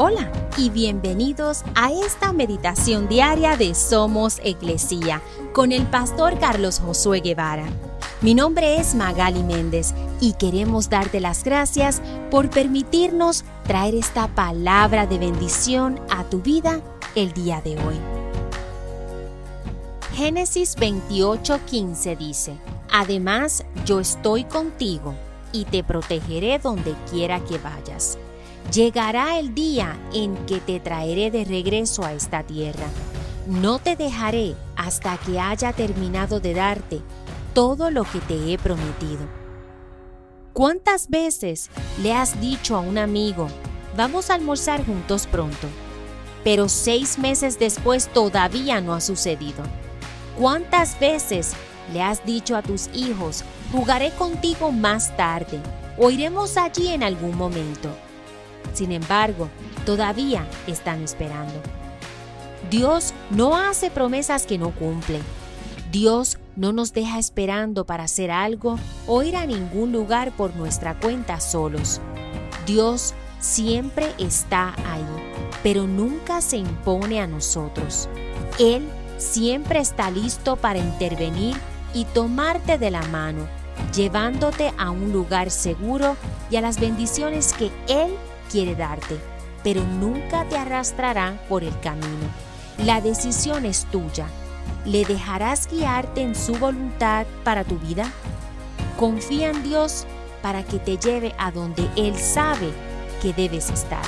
Hola y bienvenidos a esta meditación diaria de Somos Iglesia con el pastor Carlos Josué Guevara. Mi nombre es Magali Méndez y queremos darte las gracias por permitirnos traer esta palabra de bendición a tu vida el día de hoy. Génesis 28:15 dice, Además yo estoy contigo y te protegeré donde quiera que vayas Llegará el día en que te traeré de regreso a esta tierra. No te dejaré hasta que haya terminado de darte todo lo que te he prometido. ¿Cuántas veces le has dicho a un amigo, vamos a almorzar juntos pronto? Pero seis meses después todavía no ha sucedido. ¿Cuántas veces le has dicho a tus hijos, jugaré contigo más tarde o iremos allí en algún momento? Sin embargo, todavía están esperando. Dios no hace promesas que no cumple. Dios no nos deja esperando para hacer algo o ir a ningún lugar por nuestra cuenta solos. Dios siempre está ahí, pero nunca se impone a nosotros. Él siempre está listo para intervenir y tomarte de la mano, llevándote a un lugar seguro y a las bendiciones que Él quiere darte, pero nunca te arrastrará por el camino. La decisión es tuya. ¿Le dejarás guiarte en su voluntad para tu vida? Confía en Dios para que te lleve a donde Él sabe que debes estar.